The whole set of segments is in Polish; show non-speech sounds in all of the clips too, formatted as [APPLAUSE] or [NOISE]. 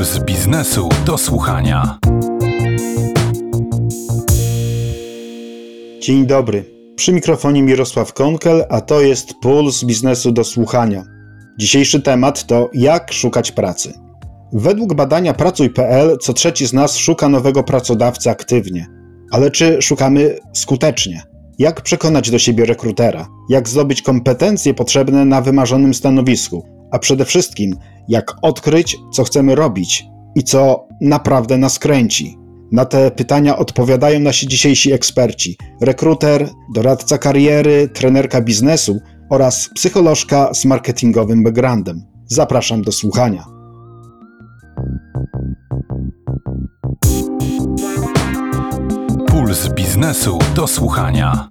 Puls biznesu do słuchania. Dzień dobry. Przy mikrofonie Mirosław Konkel, a to jest Puls biznesu do słuchania. Dzisiejszy temat to jak szukać pracy. Według badania Pracuj.pl co trzeci z nas szuka nowego pracodawcy aktywnie. Ale czy szukamy skutecznie? Jak przekonać do siebie rekrutera? Jak zdobyć kompetencje potrzebne na wymarzonym stanowisku? A przede wszystkim, jak odkryć, co chcemy robić i co naprawdę nas kręci? Na te pytania odpowiadają nasi dzisiejsi eksperci: rekruter, doradca kariery, trenerka biznesu oraz psycholożka z marketingowym backgroundem. Zapraszam do słuchania. Puls biznesu do słuchania.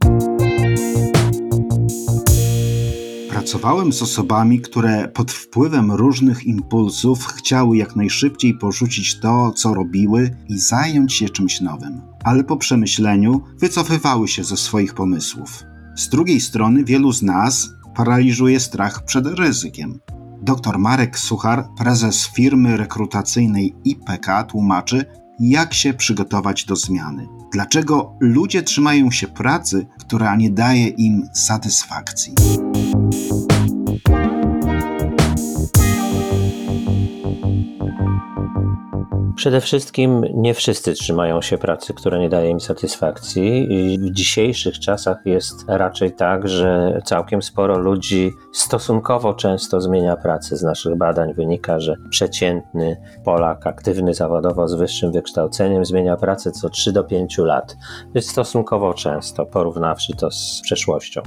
Pracowałem z osobami, które pod wpływem różnych impulsów chciały jak najszybciej porzucić to, co robiły i zająć się czymś nowym, ale po przemyśleniu wycofywały się ze swoich pomysłów. Z drugiej strony, wielu z nas paraliżuje strach przed ryzykiem. Dr Marek Suchar, prezes firmy rekrutacyjnej IPK, tłumaczy, jak się przygotować do zmiany. Dlaczego ludzie trzymają się pracy, która nie daje im satysfakcji? Przede wszystkim nie wszyscy trzymają się pracy, która nie daje im satysfakcji. I w dzisiejszych czasach jest raczej tak, że całkiem sporo ludzi stosunkowo często zmienia pracę. Z naszych badań wynika, że przeciętny Polak, aktywny zawodowo z wyższym wykształceniem, zmienia pracę co 3 do 5 lat. Jest stosunkowo często, porównawszy to z przeszłością.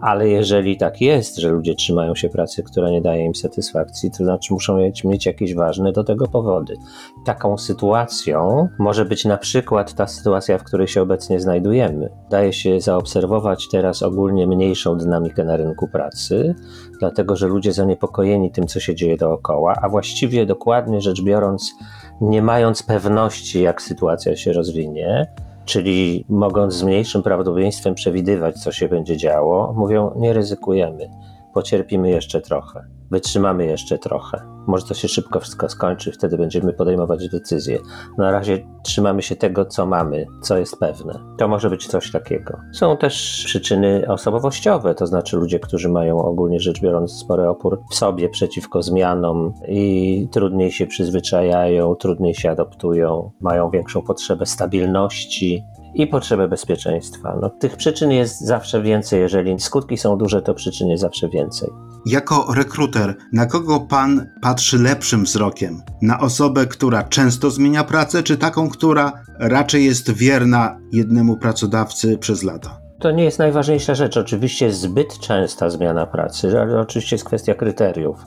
Ale jeżeli tak jest, że ludzie trzymają się pracy, która nie daje im satysfakcji, to znaczy muszą mieć jakieś ważne do tego powody. Taką sytuacją może być na przykład ta sytuacja, w której się obecnie znajdujemy. Daje się zaobserwować teraz ogólnie mniejszą dynamikę na rynku pracy, dlatego że ludzie zaniepokojeni tym, co się dzieje dookoła, a właściwie dokładnie rzecz biorąc, nie mając pewności, jak sytuacja się rozwinie, czyli mogąc z mniejszym prawdopodobieństwem przewidywać, co się będzie działo, mówią: Nie ryzykujemy, pocierpimy jeszcze trochę, wytrzymamy jeszcze trochę może to się szybko wszystko skończy, wtedy będziemy podejmować decyzje. Na razie trzymamy się tego, co mamy, co jest pewne. To może być coś takiego. Są też przyczyny osobowościowe, to znaczy ludzie, którzy mają ogólnie rzecz biorąc spory opór w sobie przeciwko zmianom i trudniej się przyzwyczajają, trudniej się adoptują, mają większą potrzebę stabilności, i potrzebę bezpieczeństwa. No, tych przyczyn jest zawsze więcej. Jeżeli skutki są duże, to przyczyn jest zawsze więcej. Jako rekruter, na kogo pan patrzy lepszym wzrokiem? Na osobę, która często zmienia pracę, czy taką, która raczej jest wierna jednemu pracodawcy przez lata? To nie jest najważniejsza rzecz. Oczywiście zbyt częsta zmiana pracy, ale oczywiście jest kwestia kryteriów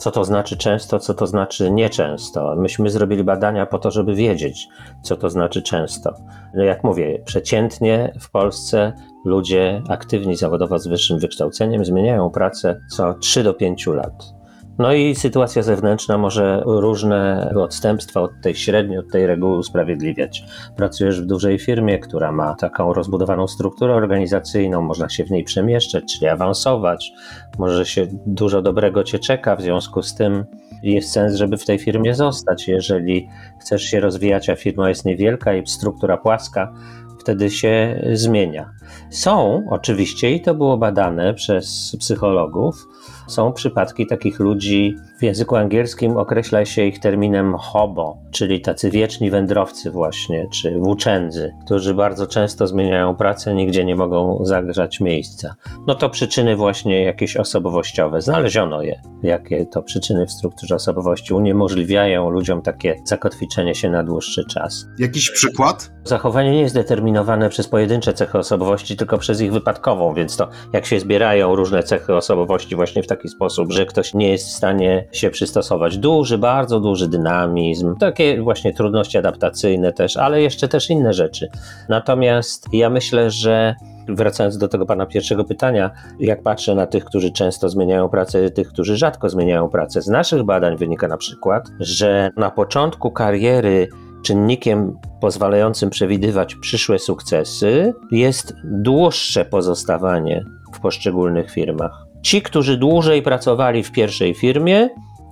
co to znaczy często, co to znaczy nieczęsto. Myśmy zrobili badania po to, żeby wiedzieć, co to znaczy często. No jak mówię, przeciętnie w Polsce ludzie aktywni zawodowo z wyższym wykształceniem zmieniają pracę co 3 do 5 lat. No i sytuacja zewnętrzna może różne odstępstwa od tej średniej, od tej reguły usprawiedliwiać. Pracujesz w dużej firmie, która ma taką rozbudowaną strukturę organizacyjną, można się w niej przemieszczać, czyli awansować, może się dużo dobrego cię czeka, w związku z tym jest sens, żeby w tej firmie zostać. Jeżeli chcesz się rozwijać, a firma jest niewielka i struktura płaska, wtedy się zmienia. Są oczywiście, i to było badane przez psychologów, są przypadki takich ludzi, w języku angielskim określa się ich terminem hobo, czyli tacy wieczni wędrowcy właśnie, czy włóczędzy, którzy bardzo często zmieniają pracę, nigdzie nie mogą zagrzać miejsca. No to przyczyny właśnie jakieś osobowościowe. Znaleziono je. Jakie to przyczyny w strukturze osobowości uniemożliwiają ludziom takie zakotwiczenie się na dłuższy czas. Jakiś przykład? Zachowanie nie jest determinowane przez pojedyncze cechy osobowości, tylko przez ich wypadkową, więc to jak się zbierają różne cechy osobowości właśnie w taki sposób, że ktoś nie jest w stanie się przystosować. Duży, bardzo duży dynamizm, takie właśnie trudności adaptacyjne też, ale jeszcze też inne rzeczy. Natomiast ja myślę, że wracając do tego pana pierwszego pytania, jak patrzę na tych, którzy często zmieniają pracę, tych, którzy rzadko zmieniają pracę, z naszych badań wynika na przykład, że na początku kariery czynnikiem pozwalającym przewidywać przyszłe sukcesy jest dłuższe pozostawanie w poszczególnych firmach. Ci, którzy dłużej pracowali w pierwszej firmie,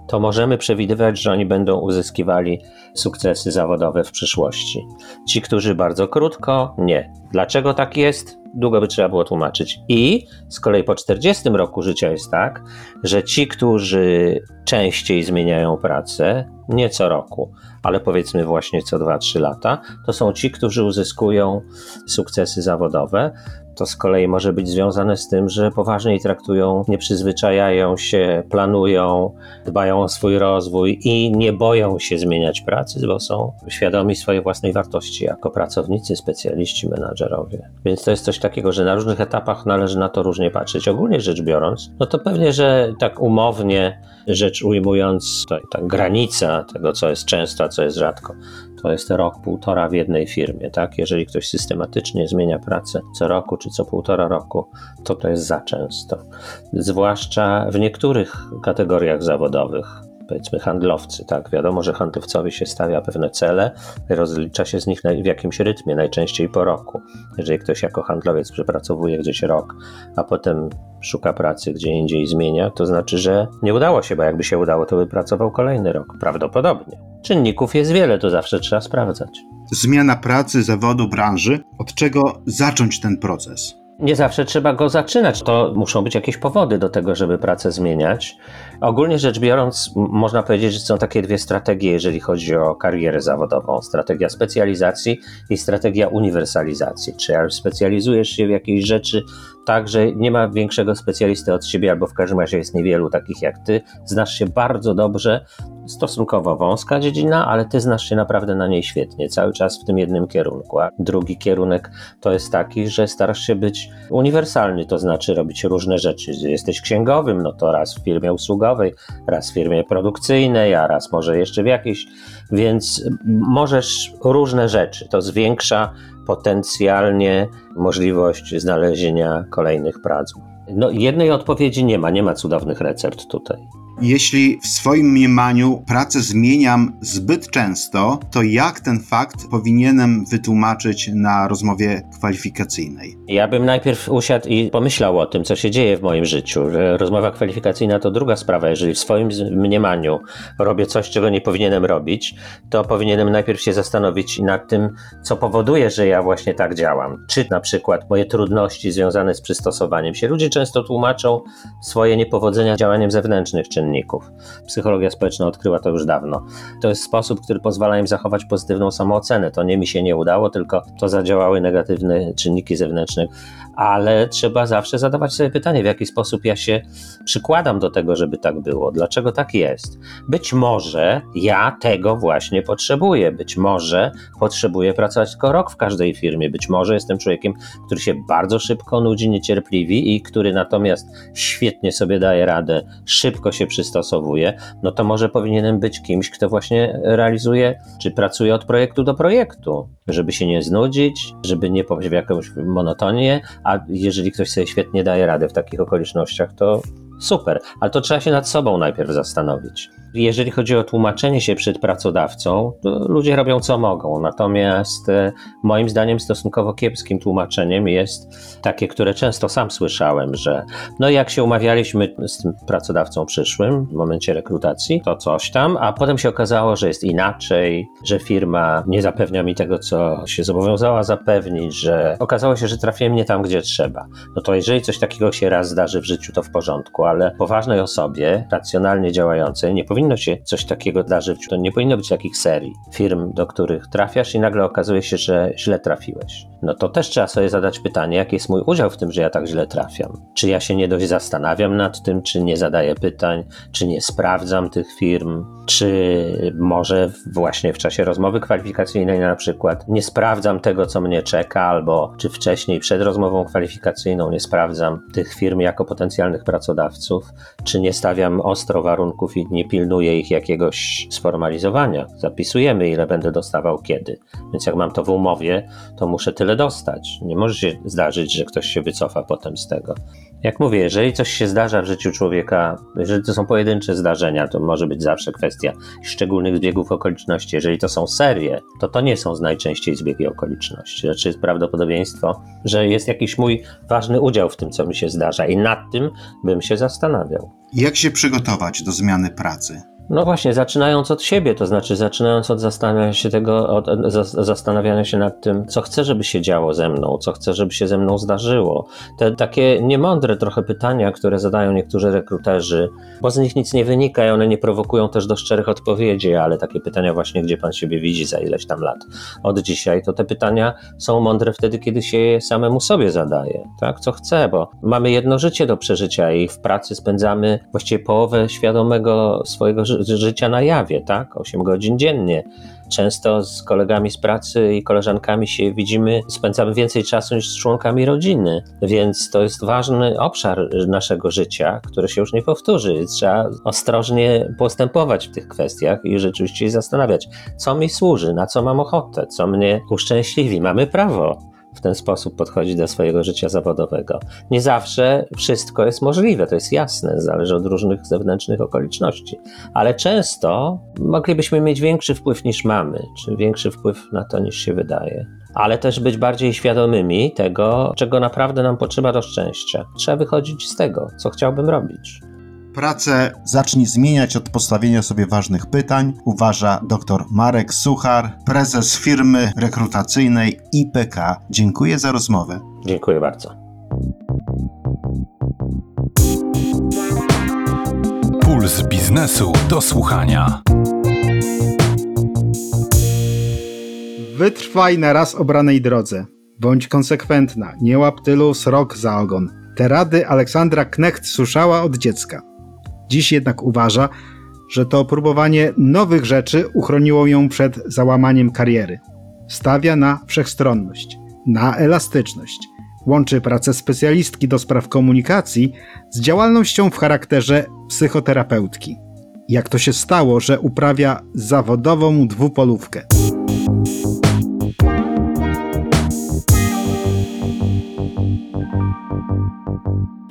to możemy przewidywać, że oni będą uzyskiwali sukcesy zawodowe w przyszłości. Ci, którzy bardzo krótko, nie. Dlaczego tak jest? Długo by trzeba było tłumaczyć. I z kolei po 40 roku życia jest tak, że ci, którzy częściej zmieniają pracę, nie co roku, ale powiedzmy właśnie co 2-3 lata, to są ci, którzy uzyskują sukcesy zawodowe to z kolei może być związane z tym, że poważniej traktują, nie przyzwyczajają się, planują, dbają o swój rozwój i nie boją się zmieniać pracy, bo są świadomi swojej własnej wartości jako pracownicy, specjaliści, menadżerowie. Więc to jest coś takiego, że na różnych etapach należy na to różnie patrzeć. Ogólnie rzecz biorąc, no to pewnie, że tak umownie rzecz ujmując, ta granica tego, co jest często, a co jest rzadko, to jest rok, półtora w jednej firmie, tak? Jeżeli ktoś systematycznie zmienia pracę co roku czy co półtora roku, to to jest za często. Zwłaszcza w niektórych kategoriach zawodowych powiedzmy handlowcy, tak? Wiadomo, że handlowcowi się stawia pewne cele, rozlicza się z nich w jakimś rytmie, najczęściej po roku. Jeżeli ktoś jako handlowiec przepracowuje gdzieś rok, a potem szuka pracy gdzie indziej zmienia, to znaczy, że nie udało się, bo jakby się udało, to by pracował kolejny rok. Prawdopodobnie. Czynników jest wiele, to zawsze trzeba sprawdzać. Zmiana pracy, zawodu, branży. Od czego zacząć ten proces? Nie zawsze trzeba go zaczynać. To muszą być jakieś powody do tego, żeby pracę zmieniać. Ogólnie rzecz biorąc, można powiedzieć, że są takie dwie strategie, jeżeli chodzi o karierę zawodową: strategia specjalizacji i strategia uniwersalizacji. Czy specjalizujesz się w jakiejś rzeczy tak, że nie ma większego specjalisty od siebie, albo w każdym razie jest niewielu takich jak ty, znasz się bardzo dobrze, stosunkowo wąska dziedzina, ale ty znasz się naprawdę na niej świetnie, cały czas w tym jednym kierunku. A drugi kierunek to jest taki, że starasz się być uniwersalny, to znaczy robić różne rzeczy. Jesteś księgowym, no to raz w firmie usługowej, raz w firmie produkcyjnej, a raz może jeszcze w jakiejś, więc możesz różne rzeczy. To zwiększa potencjalnie możliwość znalezienia kolejnych prac. No, jednej odpowiedzi nie ma, nie ma cudownych recept tutaj. Jeśli w swoim mniemaniu pracę zmieniam zbyt często, to jak ten fakt powinienem wytłumaczyć na rozmowie kwalifikacyjnej? Ja bym najpierw usiadł i pomyślał o tym, co się dzieje w moim życiu. Rozmowa kwalifikacyjna to druga sprawa. Jeżeli w swoim mniemaniu robię coś, czego nie powinienem robić, to powinienem najpierw się zastanowić nad tym, co powoduje, że ja właśnie tak działam. Czy na przykład moje trudności związane z przystosowaniem się. Ludzie często tłumaczą swoje niepowodzenia działaniem zewnętrznych czynników czynników. Psychologia społeczna odkryła to już dawno. To jest sposób, który pozwala im zachować pozytywną samoocenę. To nie mi się nie udało, tylko to zadziałały negatywne czynniki zewnętrzne. Ale trzeba zawsze zadawać sobie pytanie, w jaki sposób ja się przykładam do tego, żeby tak było. Dlaczego tak jest? Być może ja tego właśnie potrzebuję. Być może potrzebuję pracować tylko rok w każdej firmie. Być może jestem człowiekiem, który się bardzo szybko nudzi, niecierpliwi i który natomiast świetnie sobie daje radę, szybko się przystosowuje, no to może powinienem być kimś, kto właśnie realizuje, czy pracuje od projektu do projektu, żeby się nie znudzić, żeby nie popaść w jakąś monotonię, a jeżeli ktoś sobie świetnie daje radę w takich okolicznościach, to super, ale to trzeba się nad sobą najpierw zastanowić. Jeżeli chodzi o tłumaczenie się przed pracodawcą, to ludzie robią co mogą. Natomiast e, moim zdaniem stosunkowo kiepskim tłumaczeniem jest takie, które często sam słyszałem, że no jak się umawialiśmy z tym pracodawcą przyszłym w momencie rekrutacji, to coś tam, a potem się okazało, że jest inaczej, że firma nie zapewnia mi tego, co się zobowiązała zapewnić, że okazało się, że trafiłem nie tam, gdzie trzeba. No to jeżeli coś takiego się raz zdarzy w życiu, to w porządku, ale poważnej osobie, racjonalnie działającej, nie powinno powinno się coś takiego zdarzyć. To nie powinno być takich serii firm, do których trafiasz i nagle okazuje się, że źle trafiłeś. No to też trzeba sobie zadać pytanie, jaki jest mój udział w tym, że ja tak źle trafiam. Czy ja się nie dość zastanawiam nad tym, czy nie zadaję pytań, czy nie sprawdzam tych firm, czy może właśnie w czasie rozmowy kwalifikacyjnej na przykład nie sprawdzam tego, co mnie czeka, albo czy wcześniej przed rozmową kwalifikacyjną nie sprawdzam tych firm jako potencjalnych pracodawców, czy nie stawiam ostro warunków i nie pilnuję ich jakiegoś sformalizowania. Zapisujemy, ile będę dostawał kiedy. Więc jak mam to w umowie, to muszę tyle dostać. Nie może się zdarzyć, że ktoś się wycofa potem z tego. Jak mówię, jeżeli coś się zdarza w życiu człowieka, jeżeli to są pojedyncze zdarzenia, to może być zawsze kwestia szczególnych zbiegów okoliczności. Jeżeli to są serie, to to nie są najczęściej zbiegi okoliczności. Znaczy jest prawdopodobieństwo, że jest jakiś mój ważny udział w tym, co mi się zdarza i nad tym bym się zastanawiał. Jak się przygotować do zmiany pracy? No właśnie, zaczynając od siebie, to znaczy zaczynając od zastanawiania się tego, od zastanawiania się nad tym, co chcę, żeby się działo ze mną, co chcę, żeby się ze mną zdarzyło. Te takie niemądre trochę pytania, które zadają niektórzy rekruterzy, bo z nich nic nie wynika i one nie prowokują też do szczerych odpowiedzi, ale takie pytania właśnie, gdzie pan siebie widzi za ileś tam lat od dzisiaj, to te pytania są mądre wtedy, kiedy się je samemu sobie zadaje, tak? Co chcę, bo mamy jedno życie do przeżycia i w pracy spędzamy właściwie połowę świadomego swojego życia życia na jawie, tak? 8 godzin dziennie. Często z kolegami z pracy i koleżankami się widzimy, spędzamy więcej czasu niż z członkami rodziny, więc to jest ważny obszar naszego życia, który się już nie powtórzy. Trzeba ostrożnie postępować w tych kwestiach i rzeczywiście zastanawiać, co mi służy, na co mam ochotę, co mnie uszczęśliwi. Mamy prawo w ten sposób podchodzić do swojego życia zawodowego. Nie zawsze wszystko jest możliwe, to jest jasne, zależy od różnych zewnętrznych okoliczności, ale często moglibyśmy mieć większy wpływ niż mamy, czy większy wpływ na to niż się wydaje. Ale też być bardziej świadomymi tego, czego naprawdę nam potrzeba do szczęścia. Trzeba wychodzić z tego, co chciałbym robić. Pracę zacznij zmieniać od postawienia sobie ważnych pytań, uważa dr Marek Suchar, prezes firmy rekrutacyjnej IPK. Dziękuję za rozmowę. Dziękuję bardzo. Puls biznesu do słuchania. Wytrwaj na raz obranej drodze. Bądź konsekwentna, nie łap tylu srok za ogon. Te rady Aleksandra Knecht słyszała od dziecka. Dziś jednak uważa, że to próbowanie nowych rzeczy uchroniło ją przed załamaniem kariery. Stawia na wszechstronność, na elastyczność. Łączy pracę specjalistki do spraw komunikacji z działalnością w charakterze psychoterapeutki. Jak to się stało, że uprawia zawodową dwupolówkę?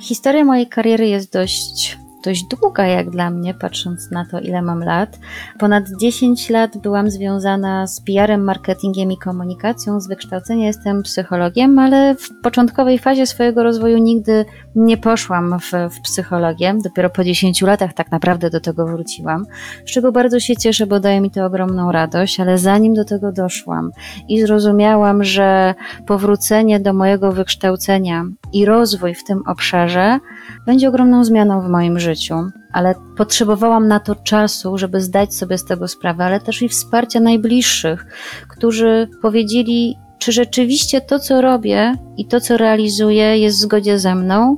Historia mojej kariery jest dość dość długa jak dla mnie, patrząc na to, ile mam lat. Ponad 10 lat byłam związana z PR-em, marketingiem i komunikacją. Z wykształcenia jestem psychologiem, ale w początkowej fazie swojego rozwoju nigdy nie poszłam w, w psychologię. Dopiero po 10 latach tak naprawdę do tego wróciłam, z czego bardzo się cieszę, bo daje mi to ogromną radość, ale zanim do tego doszłam i zrozumiałam, że powrócenie do mojego wykształcenia i rozwój w tym obszarze będzie ogromną zmianą w moim życiu, ale potrzebowałam na to czasu, żeby zdać sobie z tego sprawę, ale też i wsparcia najbliższych, którzy powiedzieli, czy rzeczywiście to, co robię i to, co realizuję, jest w zgodzie ze mną,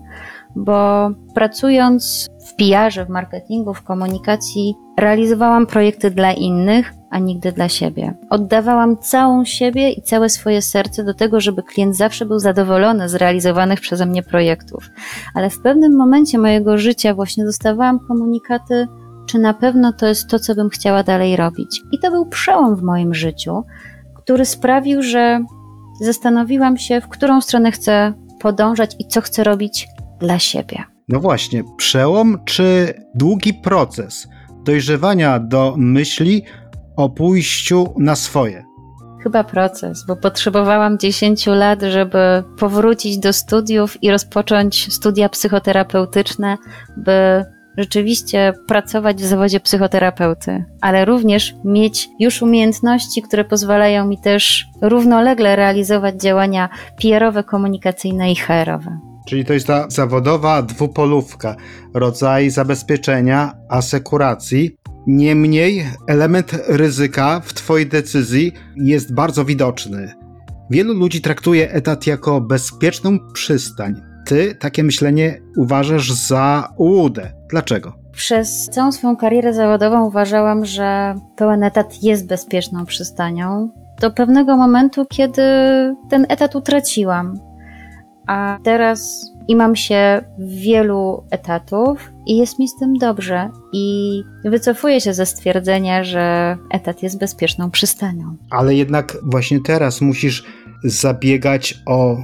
bo pracując w PR-ze, w marketingu, w komunikacji, realizowałam projekty dla innych, a nigdy dla siebie. Oddawałam całą siebie i całe swoje serce do tego, żeby klient zawsze był zadowolony z realizowanych przeze mnie projektów. Ale w pewnym momencie mojego życia właśnie dostawałam komunikaty, czy na pewno to jest to, co bym chciała dalej robić. I to był przełom w moim życiu, który sprawił, że zastanowiłam się, w którą stronę chcę podążać i co chcę robić dla siebie. No właśnie, przełom czy długi proces dojrzewania do myśli o pójściu na swoje? Chyba proces, bo potrzebowałam 10 lat, żeby powrócić do studiów i rozpocząć studia psychoterapeutyczne, by rzeczywiście pracować w zawodzie psychoterapeuty, ale również mieć już umiejętności, które pozwalają mi też równolegle realizować działania PR-owe, komunikacyjne i HR-owe. Czyli to jest ta zawodowa dwupolówka, rodzaj zabezpieczenia, asekuracji. Niemniej element ryzyka w Twojej decyzji jest bardzo widoczny. Wielu ludzi traktuje etat jako bezpieczną przystań. Ty takie myślenie uważasz za ułudę. Dlaczego? Przez całą swoją karierę zawodową uważałam, że pełen etat jest bezpieczną przystanią. Do pewnego momentu, kiedy ten etat utraciłam. A teraz imam się wielu etatów i jest mi z tym dobrze. I wycofuję się ze stwierdzenia, że etat jest bezpieczną przystanią. Ale jednak właśnie teraz musisz zabiegać o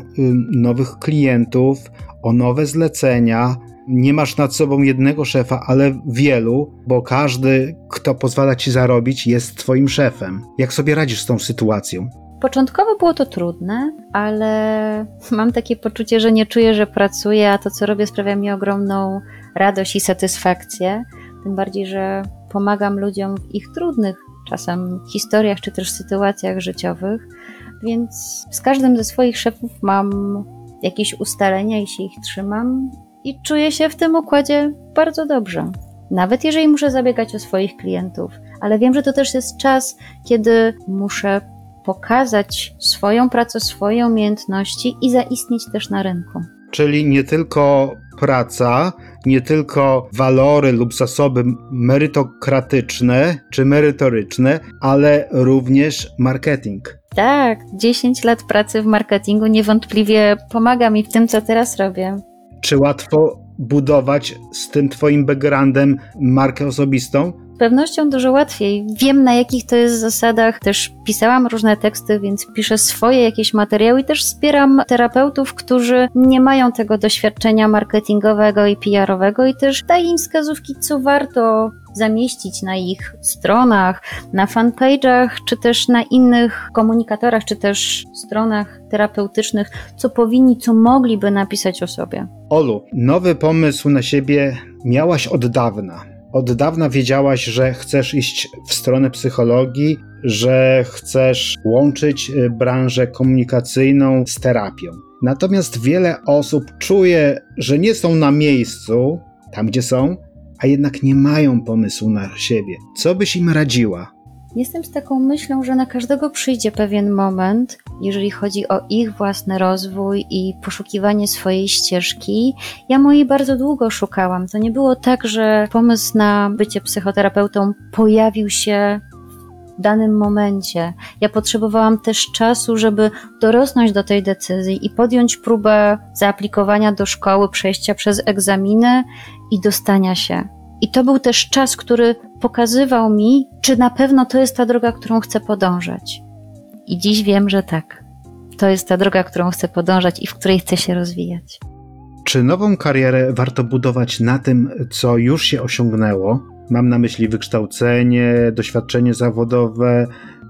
nowych klientów, o nowe zlecenia. Nie masz nad sobą jednego szefa, ale wielu, bo każdy, kto pozwala ci zarobić, jest twoim szefem. Jak sobie radzisz z tą sytuacją? Początkowo było to trudne, ale mam takie poczucie, że nie czuję, że pracuję, a to, co robię, sprawia mi ogromną radość i satysfakcję. Tym bardziej, że pomagam ludziom w ich trudnych czasem historiach czy też sytuacjach życiowych, więc z każdym ze swoich szefów mam jakieś ustalenia i się ich trzymam i czuję się w tym układzie bardzo dobrze. Nawet jeżeli muszę zabiegać o swoich klientów, ale wiem, że to też jest czas, kiedy muszę pokazać swoją pracę, swoje umiejętności i zaistnieć też na rynku. Czyli nie tylko praca, nie tylko walory lub zasoby merytokratyczne czy merytoryczne, ale również marketing. Tak, 10 lat pracy w marketingu niewątpliwie pomaga mi w tym, co teraz robię. Czy łatwo budować z tym Twoim backgroundem markę osobistą? Pewnością dużo łatwiej. Wiem, na jakich to jest zasadach. Też pisałam różne teksty, więc piszę swoje jakieś materiały i też wspieram terapeutów, którzy nie mają tego doświadczenia marketingowego i PR-owego i też daję im wskazówki, co warto zamieścić na ich stronach, na fanpage'ach, czy też na innych komunikatorach, czy też stronach terapeutycznych, co powinni, co mogliby napisać o sobie. Olu, nowy pomysł na siebie miałaś od dawna. Od dawna wiedziałaś, że chcesz iść w stronę psychologii, że chcesz łączyć y, branżę komunikacyjną z terapią. Natomiast wiele osób czuje, że nie są na miejscu, tam gdzie są, a jednak nie mają pomysłu na siebie. Co byś im radziła? Jestem z taką myślą, że na każdego przyjdzie pewien moment, jeżeli chodzi o ich własny rozwój i poszukiwanie swojej ścieżki. Ja mojej bardzo długo szukałam. To nie było tak, że pomysł na bycie psychoterapeutą pojawił się w danym momencie. Ja potrzebowałam też czasu, żeby dorosnąć do tej decyzji i podjąć próbę zaaplikowania do szkoły, przejścia przez egzaminy i dostania się. I to był też czas, który pokazywał mi, czy na pewno to jest ta droga, którą chcę podążać. I dziś wiem, że tak. To jest ta droga, którą chcę podążać i w której chcę się rozwijać. Czy nową karierę warto budować na tym, co już się osiągnęło? Mam na myśli wykształcenie, doświadczenie zawodowe,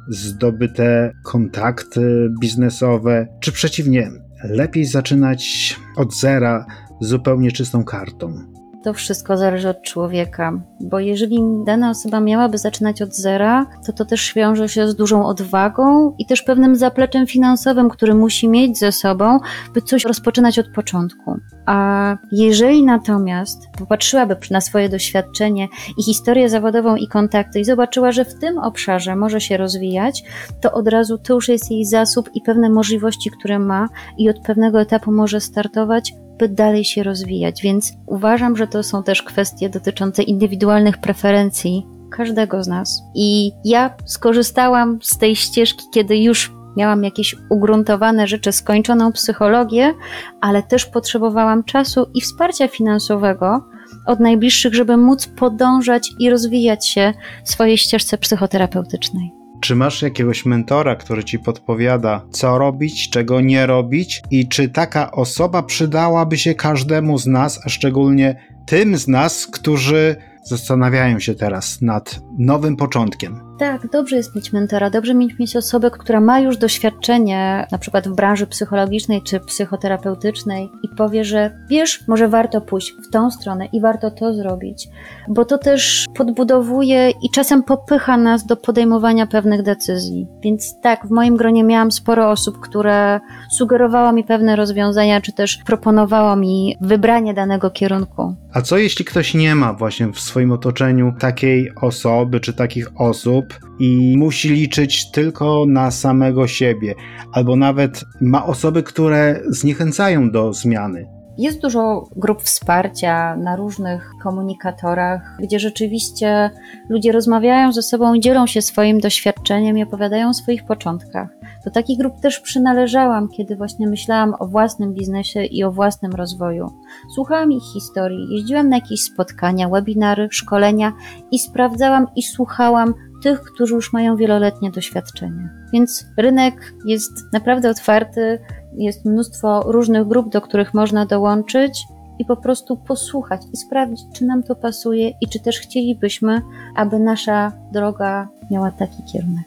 zdobyte kontakty biznesowe, czy przeciwnie, lepiej zaczynać od zera zupełnie czystą kartą? To wszystko zależy od człowieka, bo jeżeli dana osoba miałaby zaczynać od zera, to to też wiąże się z dużą odwagą i też pewnym zapleczem finansowym, który musi mieć ze sobą, by coś rozpoczynać od początku. A jeżeli natomiast popatrzyłaby na swoje doświadczenie i historię zawodową i kontakty i zobaczyła, że w tym obszarze może się rozwijać, to od razu to już jest jej zasób i pewne możliwości, które ma i od pewnego etapu może startować by dalej się rozwijać. Więc uważam, że to są też kwestie dotyczące indywidualnych preferencji każdego z nas. I ja skorzystałam z tej ścieżki, kiedy już miałam jakieś ugruntowane rzeczy, skończoną psychologię, ale też potrzebowałam czasu i wsparcia finansowego od najbliższych, żeby móc podążać i rozwijać się w swojej ścieżce psychoterapeutycznej. Czy masz jakiegoś mentora, który ci podpowiada, co robić, czego nie robić, i czy taka osoba przydałaby się każdemu z nas, a szczególnie tym z nas, którzy zastanawiają się teraz nad nowym początkiem? Tak, dobrze jest mieć mentora, dobrze mieć, mieć osobę, która ma już doświadczenie, na przykład w branży psychologicznej czy psychoterapeutycznej i powie, że wiesz, może warto pójść w tą stronę i warto to zrobić, bo to też podbudowuje i czasem popycha nas do podejmowania pewnych decyzji. Więc tak, w moim gronie miałam sporo osób, które sugerowało mi pewne rozwiązania, czy też proponowało mi wybranie danego kierunku. A co jeśli ktoś nie ma właśnie w swoim otoczeniu takiej osoby czy takich osób i musi liczyć tylko na samego siebie, albo nawet ma osoby, które zniechęcają do zmiany? Jest dużo grup wsparcia na różnych komunikatorach, gdzie rzeczywiście ludzie rozmawiają ze sobą dzielą się swoim doświadczeniem i opowiadają o swoich początkach. Do takich grup też przynależałam, kiedy właśnie myślałam o własnym biznesie i o własnym rozwoju. Słuchałam ich historii, jeździłam na jakieś spotkania, webinary, szkolenia i sprawdzałam i słuchałam tych, którzy już mają wieloletnie doświadczenie. Więc rynek jest naprawdę otwarty, jest mnóstwo różnych grup, do których można dołączyć i po prostu posłuchać i sprawdzić, czy nam to pasuje i czy też chcielibyśmy, aby nasza droga miała taki kierunek.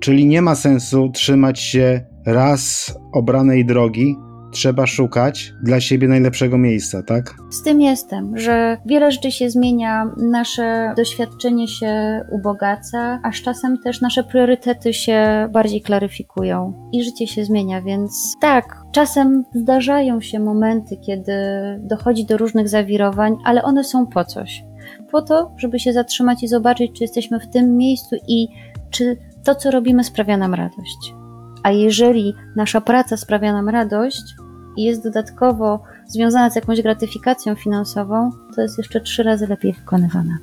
Czyli nie ma sensu trzymać się raz obranej drogi, trzeba szukać dla siebie najlepszego miejsca, tak? Z tym jestem, że wiele rzeczy się zmienia, nasze doświadczenie się ubogaca, a z czasem też nasze priorytety się bardziej klaryfikują i życie się zmienia, więc tak, czasem zdarzają się momenty, kiedy dochodzi do różnych zawirowań, ale one są po coś. Po to, żeby się zatrzymać i zobaczyć, czy jesteśmy w tym miejscu i czy to, co robimy, sprawia nam radość. A jeżeli nasza praca sprawia nam radość i jest dodatkowo związana z jakąś gratyfikacją finansową, to jest jeszcze trzy razy lepiej wykonywana.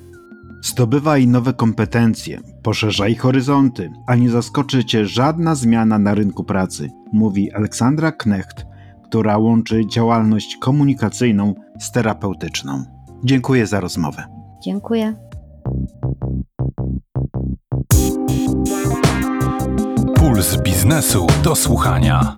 Zdobywaj nowe kompetencje, poszerzaj horyzonty, a nie zaskoczy cię żadna zmiana na rynku pracy, mówi Aleksandra Knecht, która łączy działalność komunikacyjną z terapeutyczną. Dziękuję za rozmowę. Dziękuję. Puls biznesu do słuchania.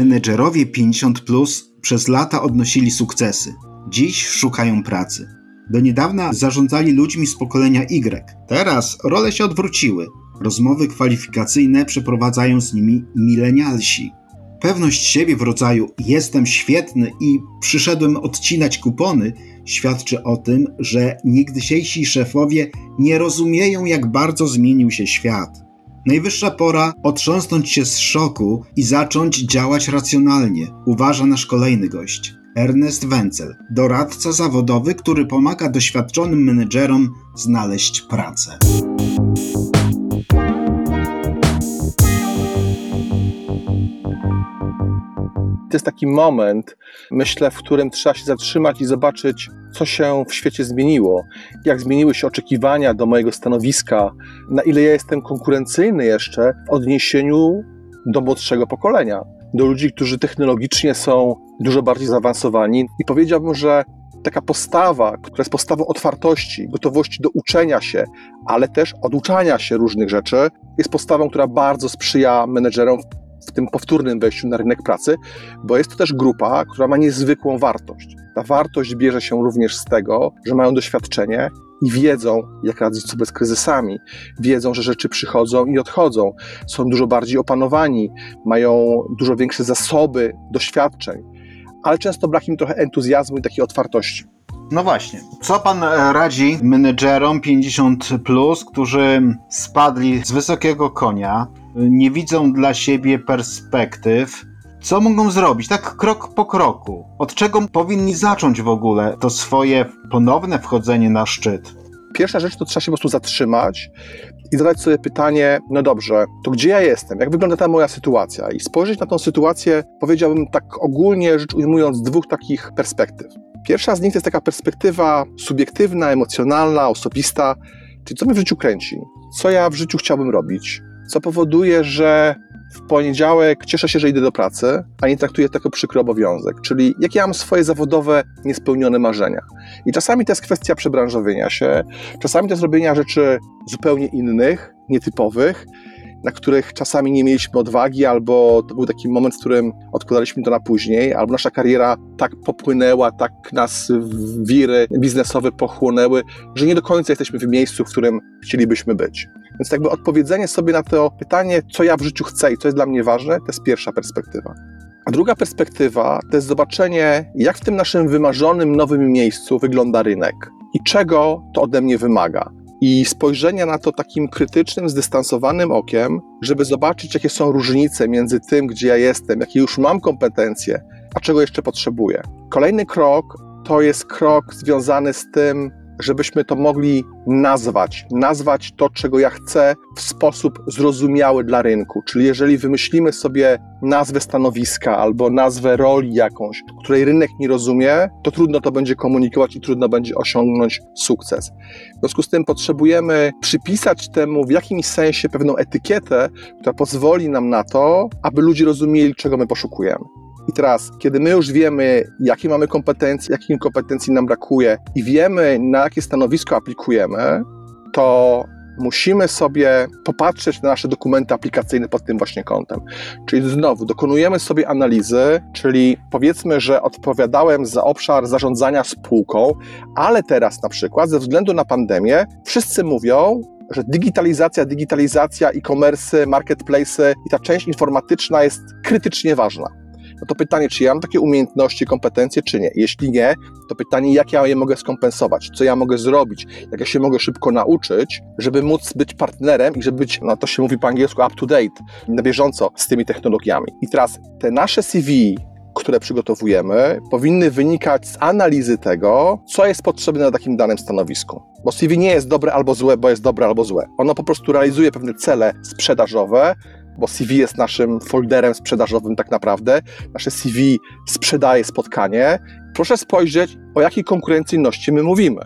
Menedżerowie 50 plus przez lata odnosili sukcesy. Dziś szukają pracy. Do niedawna zarządzali ludźmi z pokolenia Y. Teraz role się odwróciły. Rozmowy kwalifikacyjne przeprowadzają z nimi milenialsi. Pewność siebie w rodzaju jestem świetny i przyszedłem odcinać kupony świadczy o tym, że niegdysiejsi szefowie nie rozumieją, jak bardzo zmienił się świat. Najwyższa pora otrząsnąć się z szoku i zacząć działać racjonalnie, uważa nasz kolejny gość. Ernest Wenzel, doradca zawodowy, który pomaga doświadczonym menedżerom znaleźć pracę. To jest taki moment, myślę, w którym trzeba się zatrzymać i zobaczyć, co się w świecie zmieniło, jak zmieniły się oczekiwania do mojego stanowiska, na ile ja jestem konkurencyjny jeszcze w odniesieniu do młodszego pokolenia, do ludzi, którzy technologicznie są dużo bardziej zaawansowani. I powiedziałbym, że taka postawa, która jest postawą otwartości, gotowości do uczenia się, ale też oduczania się różnych rzeczy, jest postawą, która bardzo sprzyja menedżerom w tym powtórnym wejściu na rynek pracy, bo jest to też grupa, która ma niezwykłą wartość. Ta wartość bierze się również z tego, że mają doświadczenie i wiedzą, jak radzić sobie z kryzysami, wiedzą, że rzeczy przychodzą i odchodzą, są dużo bardziej opanowani, mają dużo większe zasoby doświadczeń, ale często brak im trochę entuzjazmu i takiej otwartości. No właśnie. Co pan e, radzi menedżerom 50, plus, którzy spadli z wysokiego konia, nie widzą dla siebie perspektyw? Co mogą zrobić, tak krok po kroku? Od czego powinni zacząć w ogóle to swoje ponowne wchodzenie na szczyt? Pierwsza rzecz to trzeba się po prostu zatrzymać i zadać sobie pytanie, no dobrze, to gdzie ja jestem? Jak wygląda ta moja sytuacja? I spojrzeć na tą sytuację, powiedziałbym tak ogólnie rzecz ujmując, z dwóch takich perspektyw. Pierwsza z nich to jest taka perspektywa subiektywna, emocjonalna, osobista, czyli co mnie w życiu kręci, co ja w życiu chciałbym robić, co powoduje, że w poniedziałek cieszę się, że idę do pracy, a nie traktuję to jako przykry obowiązek, czyli jakie ja mam swoje zawodowe niespełnione marzenia. I czasami to jest kwestia przebranżowienia się, czasami to jest robienia rzeczy zupełnie innych, nietypowych, na których czasami nie mieliśmy odwagi, albo to był taki moment, w którym odkładaliśmy to na później, albo nasza kariera tak popłynęła, tak nas wiry biznesowe pochłonęły, że nie do końca jesteśmy w miejscu, w którym chcielibyśmy być. Więc jakby odpowiedzenie sobie na to pytanie, co ja w życiu chcę i co jest dla mnie ważne, to jest pierwsza perspektywa. A druga perspektywa to jest zobaczenie, jak w tym naszym wymarzonym nowym miejscu wygląda rynek i czego to ode mnie wymaga i spojrzenia na to takim krytycznym, zdystansowanym okiem, żeby zobaczyć, jakie są różnice między tym, gdzie ja jestem, jakie już mam kompetencje, a czego jeszcze potrzebuję. Kolejny krok to jest krok związany z tym, żebyśmy to mogli nazwać, nazwać to, czego ja chcę w sposób zrozumiały dla rynku. Czyli jeżeli wymyślimy sobie nazwę stanowiska albo nazwę roli jakąś, której rynek nie rozumie, to trudno to będzie komunikować i trudno będzie osiągnąć sukces. W związku z tym potrzebujemy przypisać temu w jakimś sensie pewną etykietę, która pozwoli nam na to, aby ludzie rozumieli, czego my poszukujemy. I teraz, kiedy my już wiemy, jakie mamy kompetencje, jakich kompetencji nam brakuje i wiemy, na jakie stanowisko aplikujemy, to musimy sobie popatrzeć na nasze dokumenty aplikacyjne pod tym właśnie kątem. Czyli znowu dokonujemy sobie analizy, czyli powiedzmy, że odpowiadałem za obszar zarządzania spółką, ale teraz na przykład ze względu na pandemię wszyscy mówią, że digitalizacja, digitalizacja, e-commerce, marketplace i ta część informatyczna jest krytycznie ważna. No to pytanie, czy ja mam takie umiejętności, kompetencje, czy nie? Jeśli nie, to pytanie, jak ja je mogę skompensować, co ja mogę zrobić, jak ja się mogę szybko nauczyć, żeby móc być partnerem i żeby być, no to się mówi po angielsku, up to date, na bieżąco z tymi technologiami. I teraz te nasze CV, które przygotowujemy, powinny wynikać z analizy tego, co jest potrzebne na takim danym stanowisku. Bo CV nie jest dobre albo złe, bo jest dobre albo złe. Ono po prostu realizuje pewne cele sprzedażowe, bo CV jest naszym folderem sprzedażowym tak naprawdę. Nasze CV sprzedaje spotkanie. Proszę spojrzeć, o jakiej konkurencyjności my mówimy.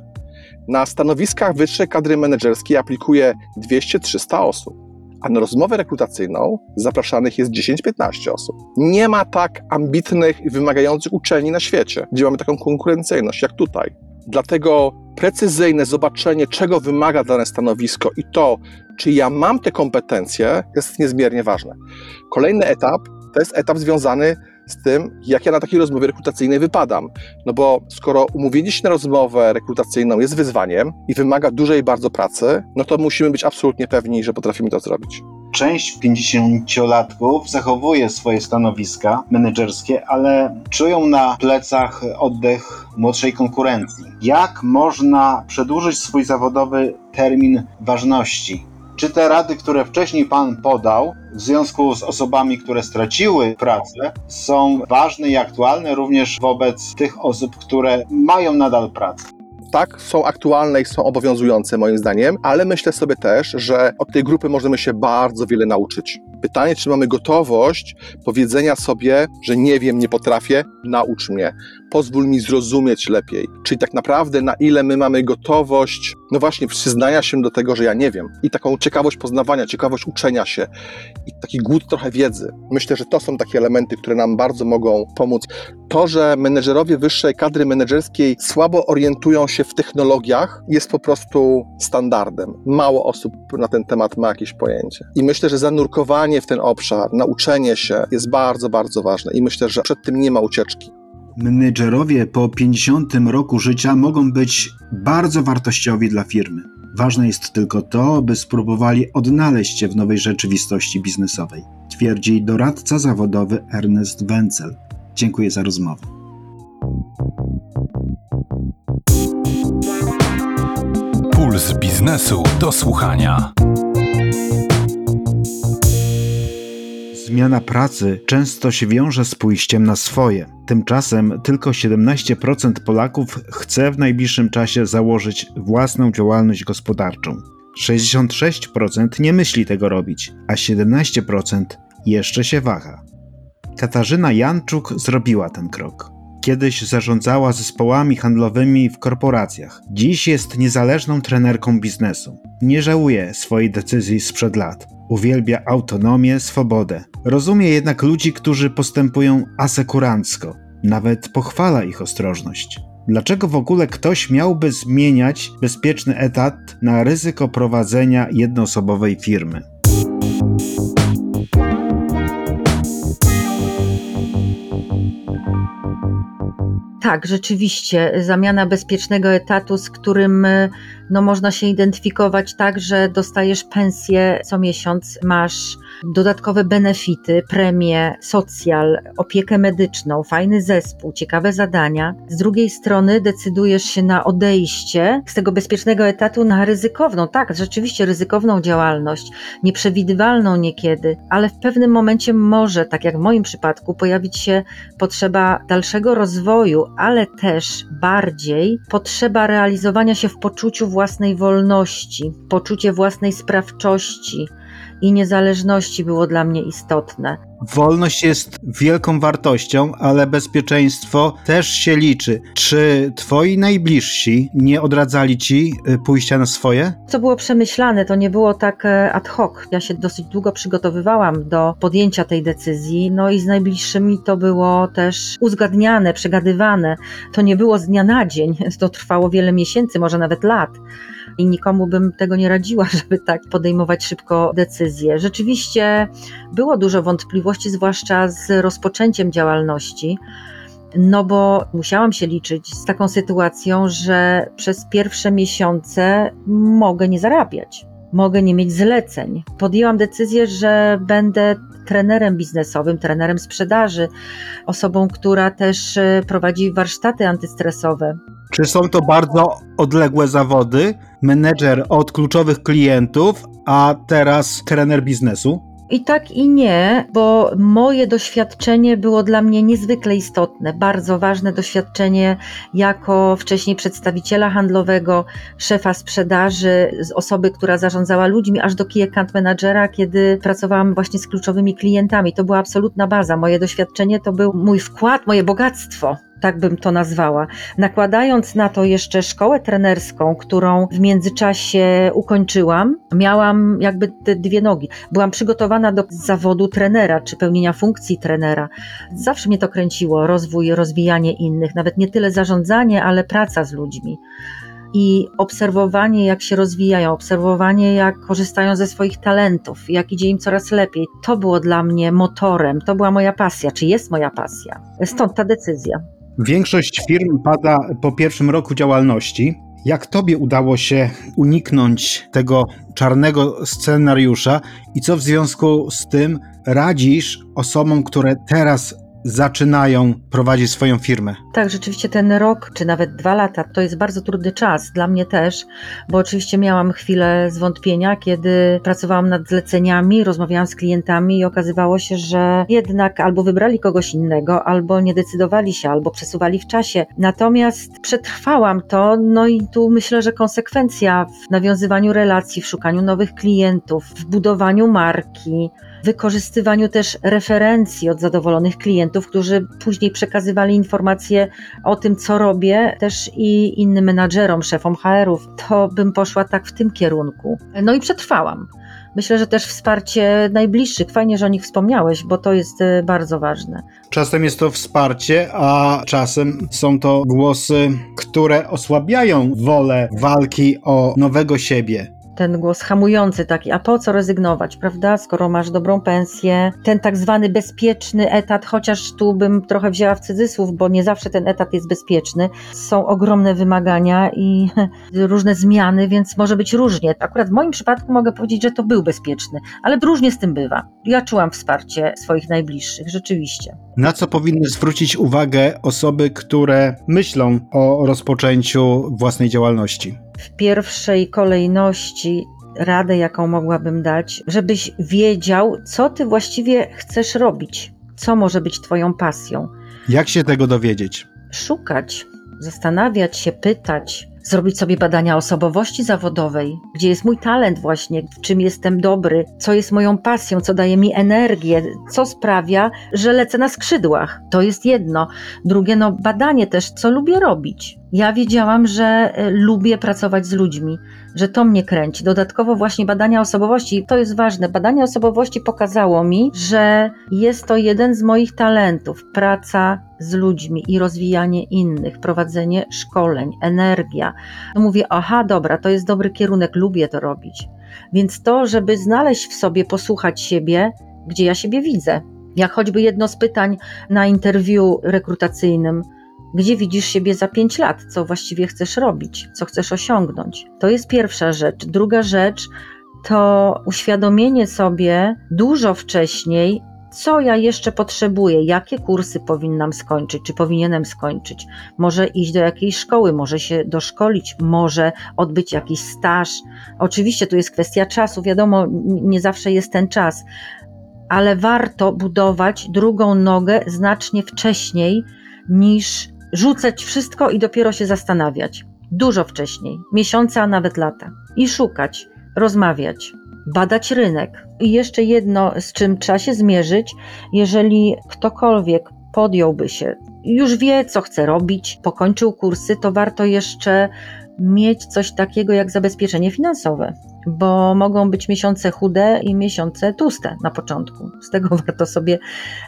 Na stanowiskach wyższej kadry menedżerskiej aplikuje 200-300 osób, a na rozmowę rekrutacyjną zapraszanych jest 10-15 osób. Nie ma tak ambitnych i wymagających uczelni na świecie, gdzie mamy taką konkurencyjność jak tutaj. Dlatego precyzyjne zobaczenie, czego wymaga dane stanowisko i to, czy ja mam te kompetencje, jest niezmiernie ważne. Kolejny etap to jest etap związany z tym, jak ja na takiej rozmowie rekrutacyjnej wypadam. No bo skoro umówienie się na rozmowę rekrutacyjną jest wyzwaniem i wymaga dużej bardzo pracy, no to musimy być absolutnie pewni, że potrafimy to zrobić. Część 50-latków zachowuje swoje stanowiska menedżerskie, ale czują na plecach oddech młodszej konkurencji. Jak można przedłużyć swój zawodowy termin ważności? Czy te rady, które wcześniej Pan podał, w związku z osobami, które straciły pracę, są ważne i aktualne również wobec tych osób, które mają nadal pracę? Tak, są aktualne i są obowiązujące moim zdaniem, ale myślę sobie też, że od tej grupy możemy się bardzo wiele nauczyć. Pytanie, czy mamy gotowość powiedzenia sobie, że nie wiem, nie potrafię, naucz mnie, pozwól mi zrozumieć lepiej. Czyli tak naprawdę, na ile my mamy gotowość, no właśnie, przyznania się do tego, że ja nie wiem, i taką ciekawość poznawania, ciekawość uczenia się, i taki głód trochę wiedzy. Myślę, że to są takie elementy, które nam bardzo mogą pomóc. To, że menedżerowie wyższej kadry menedżerskiej słabo orientują się w technologiach, jest po prostu standardem. Mało osób na ten temat ma jakieś pojęcie. I myślę, że zanurkowanie w ten obszar, nauczenie się jest bardzo, bardzo ważne. I myślę, że przed tym nie ma ucieczki. Menedżerowie po 50 roku życia mogą być bardzo wartościowi dla firmy. Ważne jest tylko to, by spróbowali odnaleźć się w nowej rzeczywistości biznesowej, twierdzi doradca zawodowy Ernest Wenzel. Dziękuję za rozmowę. Puls biznesu do słuchania. Zmiana pracy często się wiąże z pójściem na swoje. Tymczasem tylko 17% Polaków chce w najbliższym czasie założyć własną działalność gospodarczą. 66% nie myśli tego robić, a 17% jeszcze się waha. Katarzyna Janczuk zrobiła ten krok. Kiedyś zarządzała zespołami handlowymi w korporacjach. Dziś jest niezależną trenerką biznesu. Nie żałuje swojej decyzji sprzed lat. Uwielbia autonomię, swobodę. Rozumie jednak ludzi, którzy postępują asekurancko. Nawet pochwala ich ostrożność. Dlaczego w ogóle ktoś miałby zmieniać bezpieczny etat na ryzyko prowadzenia jednoosobowej firmy? Tak, rzeczywiście, zamiana bezpiecznego etatu, z którym no, można się identyfikować tak, że dostajesz pensję co miesiąc, masz dodatkowe benefity, premie, socjal, opiekę medyczną, fajny zespół, ciekawe zadania. Z drugiej strony decydujesz się na odejście z tego bezpiecznego etatu na ryzykowną, tak, rzeczywiście ryzykowną działalność, nieprzewidywalną niekiedy, ale w pewnym momencie może, tak jak w moim przypadku, pojawić się potrzeba dalszego rozwoju, ale też bardziej potrzeba realizowania się w poczuciu własnej wolności, poczucie własnej sprawczości i niezależności było dla mnie istotne. Wolność jest wielką wartością, ale bezpieczeństwo też się liczy. Czy twoi najbliżsi nie odradzali ci y, pójścia na swoje? Co było przemyślane, to nie było tak e, ad hoc. Ja się dosyć długo przygotowywałam do podjęcia tej decyzji, no i z najbliższymi to było też uzgadniane, przegadywane. To nie było z dnia na dzień, [LAUGHS] to trwało wiele miesięcy, może nawet lat i nikomu bym tego nie radziła, [LAUGHS] żeby tak podejmować szybko decyzje. Rzeczywiście było dużo wątpliwości, zwłaszcza z rozpoczęciem działalności. No bo musiałam się liczyć z taką sytuacją, że przez pierwsze miesiące mogę nie zarabiać mogę nie mieć zleceń. Podjęłam decyzję, że będę trenerem biznesowym, trenerem sprzedaży, osobą, która też e, prowadzi warsztaty antystresowe. Czy są to bardzo odległe zawody? Menedżer od kluczowych klientów, a teraz trener biznesu? I tak i nie, bo moje doświadczenie było dla mnie niezwykle istotne, bardzo ważne doświadczenie jako wcześniej przedstawiciela handlowego, szefa sprzedaży, osoby, która zarządzała ludźmi, aż do key account managera, kiedy pracowałam właśnie z kluczowymi klientami. To była absolutna baza. Moje doświadczenie to był mój wkład, moje bogactwo tak bym to nazwała. Nakładając na to jeszcze szkołę trenerską, którą w międzyczasie ukończyłam, miałam jakby te dwie nogi. Byłam przygotowana do zawodu trenera czy pełnienia funkcji trenera. Zawsze mnie to kręciło, rozwój, rozwijanie innych, nawet nie tyle zarządzanie, ale praca z ludźmi i obserwowanie, jak się rozwijają, obserwowanie, jak korzystają ze swoich talentów, jak idzie im coraz lepiej, to było dla mnie motorem, to była moja pasja, czy jest moja pasja. Stąd ta decyzja. Większość firm pada po pierwszym roku działalności. Jak tobie udało się uniknąć tego czarnego scenariusza i co w związku z tym radzisz osobom, które teraz zaczynają prowadzić swoją firmę. Tak, rzeczywiście ten rok, czy nawet dwa lata, to jest bardzo trudny czas dla mnie też, bo oczywiście miałam chwilę zwątpienia, kiedy pracowałam nad zleceniami, rozmawiałam z klientami i okazywało się, że jednak albo wybrali kogoś innego, albo nie decydowali się, albo przesuwali w czasie. Natomiast przetrwałam to, no i tu myślę, że konsekwencja w nawiązywaniu relacji, w szukaniu nowych klientów, w budowaniu marki, wykorzystywaniu też referencji od zadowolonych klientów, którzy później przekazywali informacje o tym, co robię, też i innym menadżerom, szefom HR-ów, to bym poszła tak w tym kierunku. No i przetrwałam. Myślę, że też wsparcie najbliższych. Fajnie, że o nich wspomniałeś, bo to jest e, bardzo ważne. Czasem jest to wsparcie, a czasem są to głosy, które osłabiają wolę walki o nowego siebie ten głos hamujący taki, a po co rezygnować, prawda, skoro masz dobrą pensję, ten tak zwany bezpieczny etat, chociaż tu bym trochę wzięła w cudzysłów, bo nie zawsze ten etat jest bezpieczny, są ogromne wymagania i [LAUGHS] różne zmiany, więc może być różnie. Akurat w moim przypadku mogę powiedzieć, że to był bezpieczny, ale różnie z tym bywa. Ja czułam wsparcie swoich najbliższych, rzeczywiście. Na co powinny zwrócić uwagę osoby, które myślą o rozpoczęciu własnej działalności? W pierwszej kolejności radę, jaką mogłabym dać, żebyś wiedział, co ty właściwie chcesz robić, co może być Twoją pasją. Jak się tego dowiedzieć? Szukać, zastanawiać się, pytać, zrobić sobie badania osobowości zawodowej, gdzie jest mój talent właśnie, w czym jestem dobry, co jest moją pasją, co daje mi energię, co sprawia, że lecę na skrzydłach. To jest jedno. Drugie, no badanie też, co lubię robić. Ja wiedziałam, że e, lubię pracować z ludźmi, że to mnie kręci. Dodatkowo właśnie badania osobowości, to jest ważne. Badanie osobowości pokazało mi, że jest to jeden z moich talentów. Praca z ludźmi i rozwijanie innych, prowadzenie szkoleń, energia. No mówię, aha, dobra, to jest dobry kierunek, lubię to robić. Więc to, żeby znaleźć w sobie, posłuchać siebie, gdzie ja siebie widzę. Jak choćby jedno z pytań na interwiu rekrutacyjnym, gdzie widzisz siebie za pięć lat, co właściwie chcesz robić, co chcesz osiągnąć. To jest pierwsza rzecz. Druga rzecz to uświadomienie sobie dużo wcześniej, co ja jeszcze potrzebuję, jakie kursy powinnam skończyć, czy powinienem skończyć. Może iść do jakiejś szkoły, może się doszkolić, może odbyć jakiś staż. Oczywiście tu jest kwestia czasu, wiadomo, nie zawsze jest ten czas, ale warto budować drugą nogę znacznie wcześniej niż rzucać wszystko i dopiero się zastanawiać. Dużo wcześniej, miesiące, a nawet lata. I szukać, rozmawiać, badać rynek. I jeszcze jedno, z czym trzeba się zmierzyć, jeżeli ktokolwiek podjąłby się, już wie, co chce robić, pokończył kursy, to warto jeszcze mieć coś takiego jak zabezpieczenie finansowe bo mogą być miesiące chude i miesiące tłuste na początku. Z tego [LAUGHS] warto sobie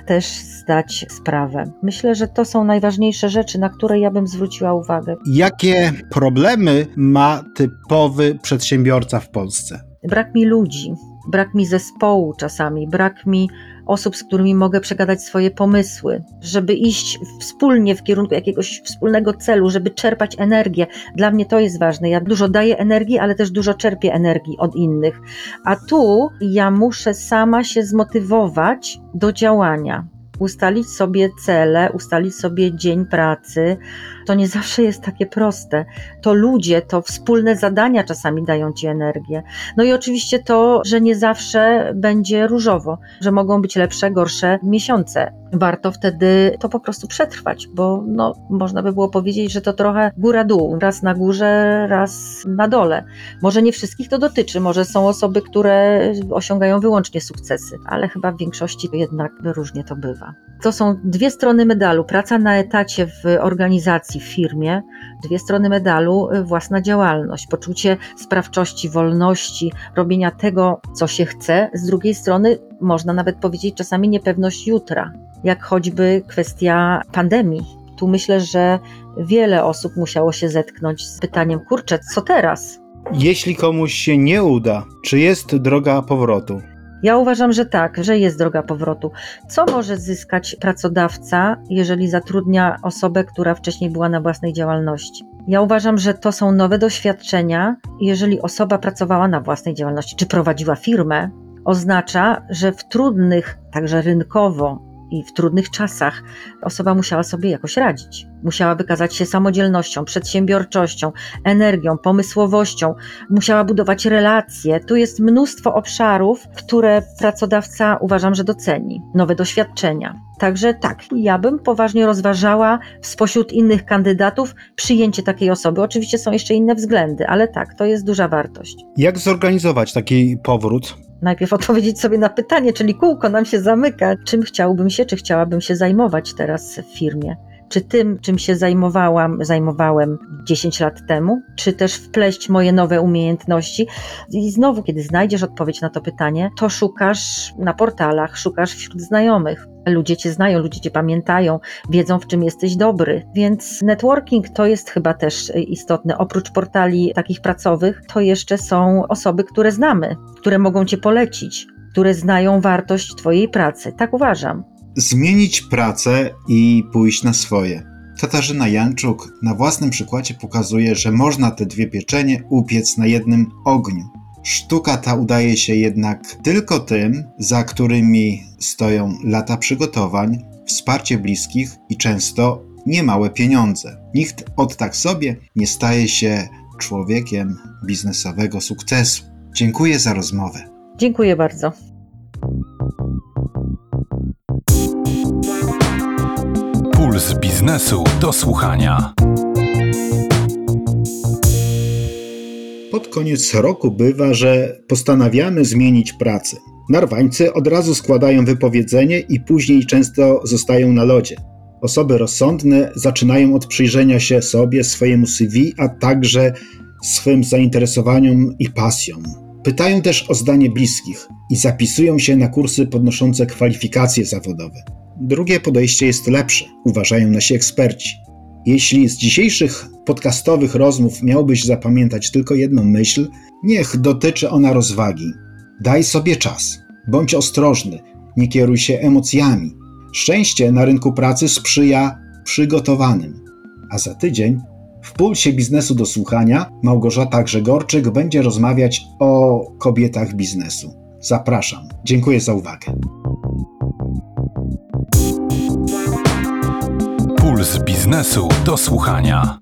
też zdać sprawę. Myślę, że to są najważniejsze rzeczy, na które ja bym zwróciła uwagę. Jakie problemy ma typowy przedsiębiorca w Polsce? Brak mi ludzi, brak mi zespołu czasami, brak mi osób, z którymi mogę przegadać swoje pomysły, żeby iść wspólnie w kierunku jakiegoś wspólnego celu, żeby czerpać energię. Dla mnie to jest ważne. Ja dużo daję energii, ale też dużo czerpię energii od innych. A tu ja muszę sama się zmotywować do działania ustalić sobie cele, ustalić sobie dzień pracy. To nie zawsze jest takie proste. To ludzie, to wspólne zadania czasami dają ci energię. No i oczywiście to, że nie zawsze będzie różowo, że mogą być lepsze, gorsze miesiące. Warto wtedy to po prostu przetrwać, bo no, można by było powiedzieć, że to trochę góra-dół, raz na górze, raz na dole. Może nie wszystkich to dotyczy, może są osoby, które osiągają wyłącznie sukcesy, ale chyba w większości jednak różnie to bywa. To są dwie strony medalu. Praca na etacie w organizacji, w firmie, dwie strony medalu, y, własna działalność, poczucie sprawczości, wolności, robienia tego, co się chce. Z drugiej strony, można nawet powiedzieć, czasami niepewność jutra, jak choćby kwestia pandemii. Tu myślę, że wiele osób musiało się zetknąć z pytaniem: kurczę, co teraz? Jeśli komuś się nie uda, czy jest droga powrotu? Ja uważam, że tak, że jest droga powrotu. Co może zyskać pracodawca, jeżeli zatrudnia osobę, która wcześniej była na własnej działalności? Ja uważam, że to są nowe doświadczenia. Jeżeli osoba pracowała na własnej działalności czy prowadziła firmę, oznacza, że w trudnych, także rynkowo, i w trudnych czasach osoba musiała sobie jakoś radzić. Musiała wykazać się samodzielnością, przedsiębiorczością, energią, pomysłowością, musiała budować relacje. Tu jest mnóstwo obszarów, które pracodawca uważam, że doceni. Nowe doświadczenia. Także tak, ja bym poważnie rozważała spośród innych kandydatów przyjęcie takiej osoby. Oczywiście są jeszcze inne względy, ale tak, to jest duża wartość. Jak zorganizować taki powrót? Najpierw odpowiedzieć sobie na pytanie, czyli kółko nam się zamyka, czym chciałbym się, czy chciałabym się zajmować teraz w firmie. Czy tym, czym się zajmowałam, zajmowałem 10 lat temu, czy też wpleść moje nowe umiejętności? I znowu, kiedy znajdziesz odpowiedź na to pytanie, to szukasz na portalach, szukasz wśród znajomych. Ludzie cię znają, ludzie cię pamiętają, wiedzą, w czym jesteś dobry. Więc networking to jest chyba też istotne. Oprócz portali takich pracowych, to jeszcze są osoby, które znamy, które mogą cię polecić, które znają wartość twojej pracy. Tak uważam zmienić pracę i pójść na swoje. Katarzyna Janczuk na własnym przykładzie pokazuje, że można te dwie pieczenie upiec na jednym ogniu. Sztuka ta udaje się jednak tylko tym, za którymi stoją lata przygotowań, wsparcie bliskich i często niemałe pieniądze. Nikt od tak sobie nie staje się człowiekiem biznesowego sukcesu. Dziękuję za rozmowę. Dziękuję bardzo. Puls biznesu do słuchania. Pod koniec roku bywa, że postanawiamy zmienić pracę. Narwańcy od razu składają wypowiedzenie i później często zostają na lodzie. Osoby rozsądne zaczynają od przyjrzenia się sobie, swojemu CV, a także swym zainteresowaniom i pasjom. Pytają też o zdanie bliskich i zapisują się na kursy podnoszące kwalifikacje zawodowe. Drugie podejście jest lepsze, uważają nasi eksperci. Jeśli z dzisiejszych podcastowych rozmów miałbyś zapamiętać tylko jedną myśl, niech dotyczy ona rozwagi. Daj sobie czas, bądź ostrożny, nie kieruj się emocjami. Szczęście na rynku pracy sprzyja przygotowanym. A za tydzień w pulsie biznesu do słuchania Małgorzata Grzegorczyk będzie rozmawiać o kobietach biznesu. Zapraszam. Dziękuję za uwagę. Puls biznesu do słuchania.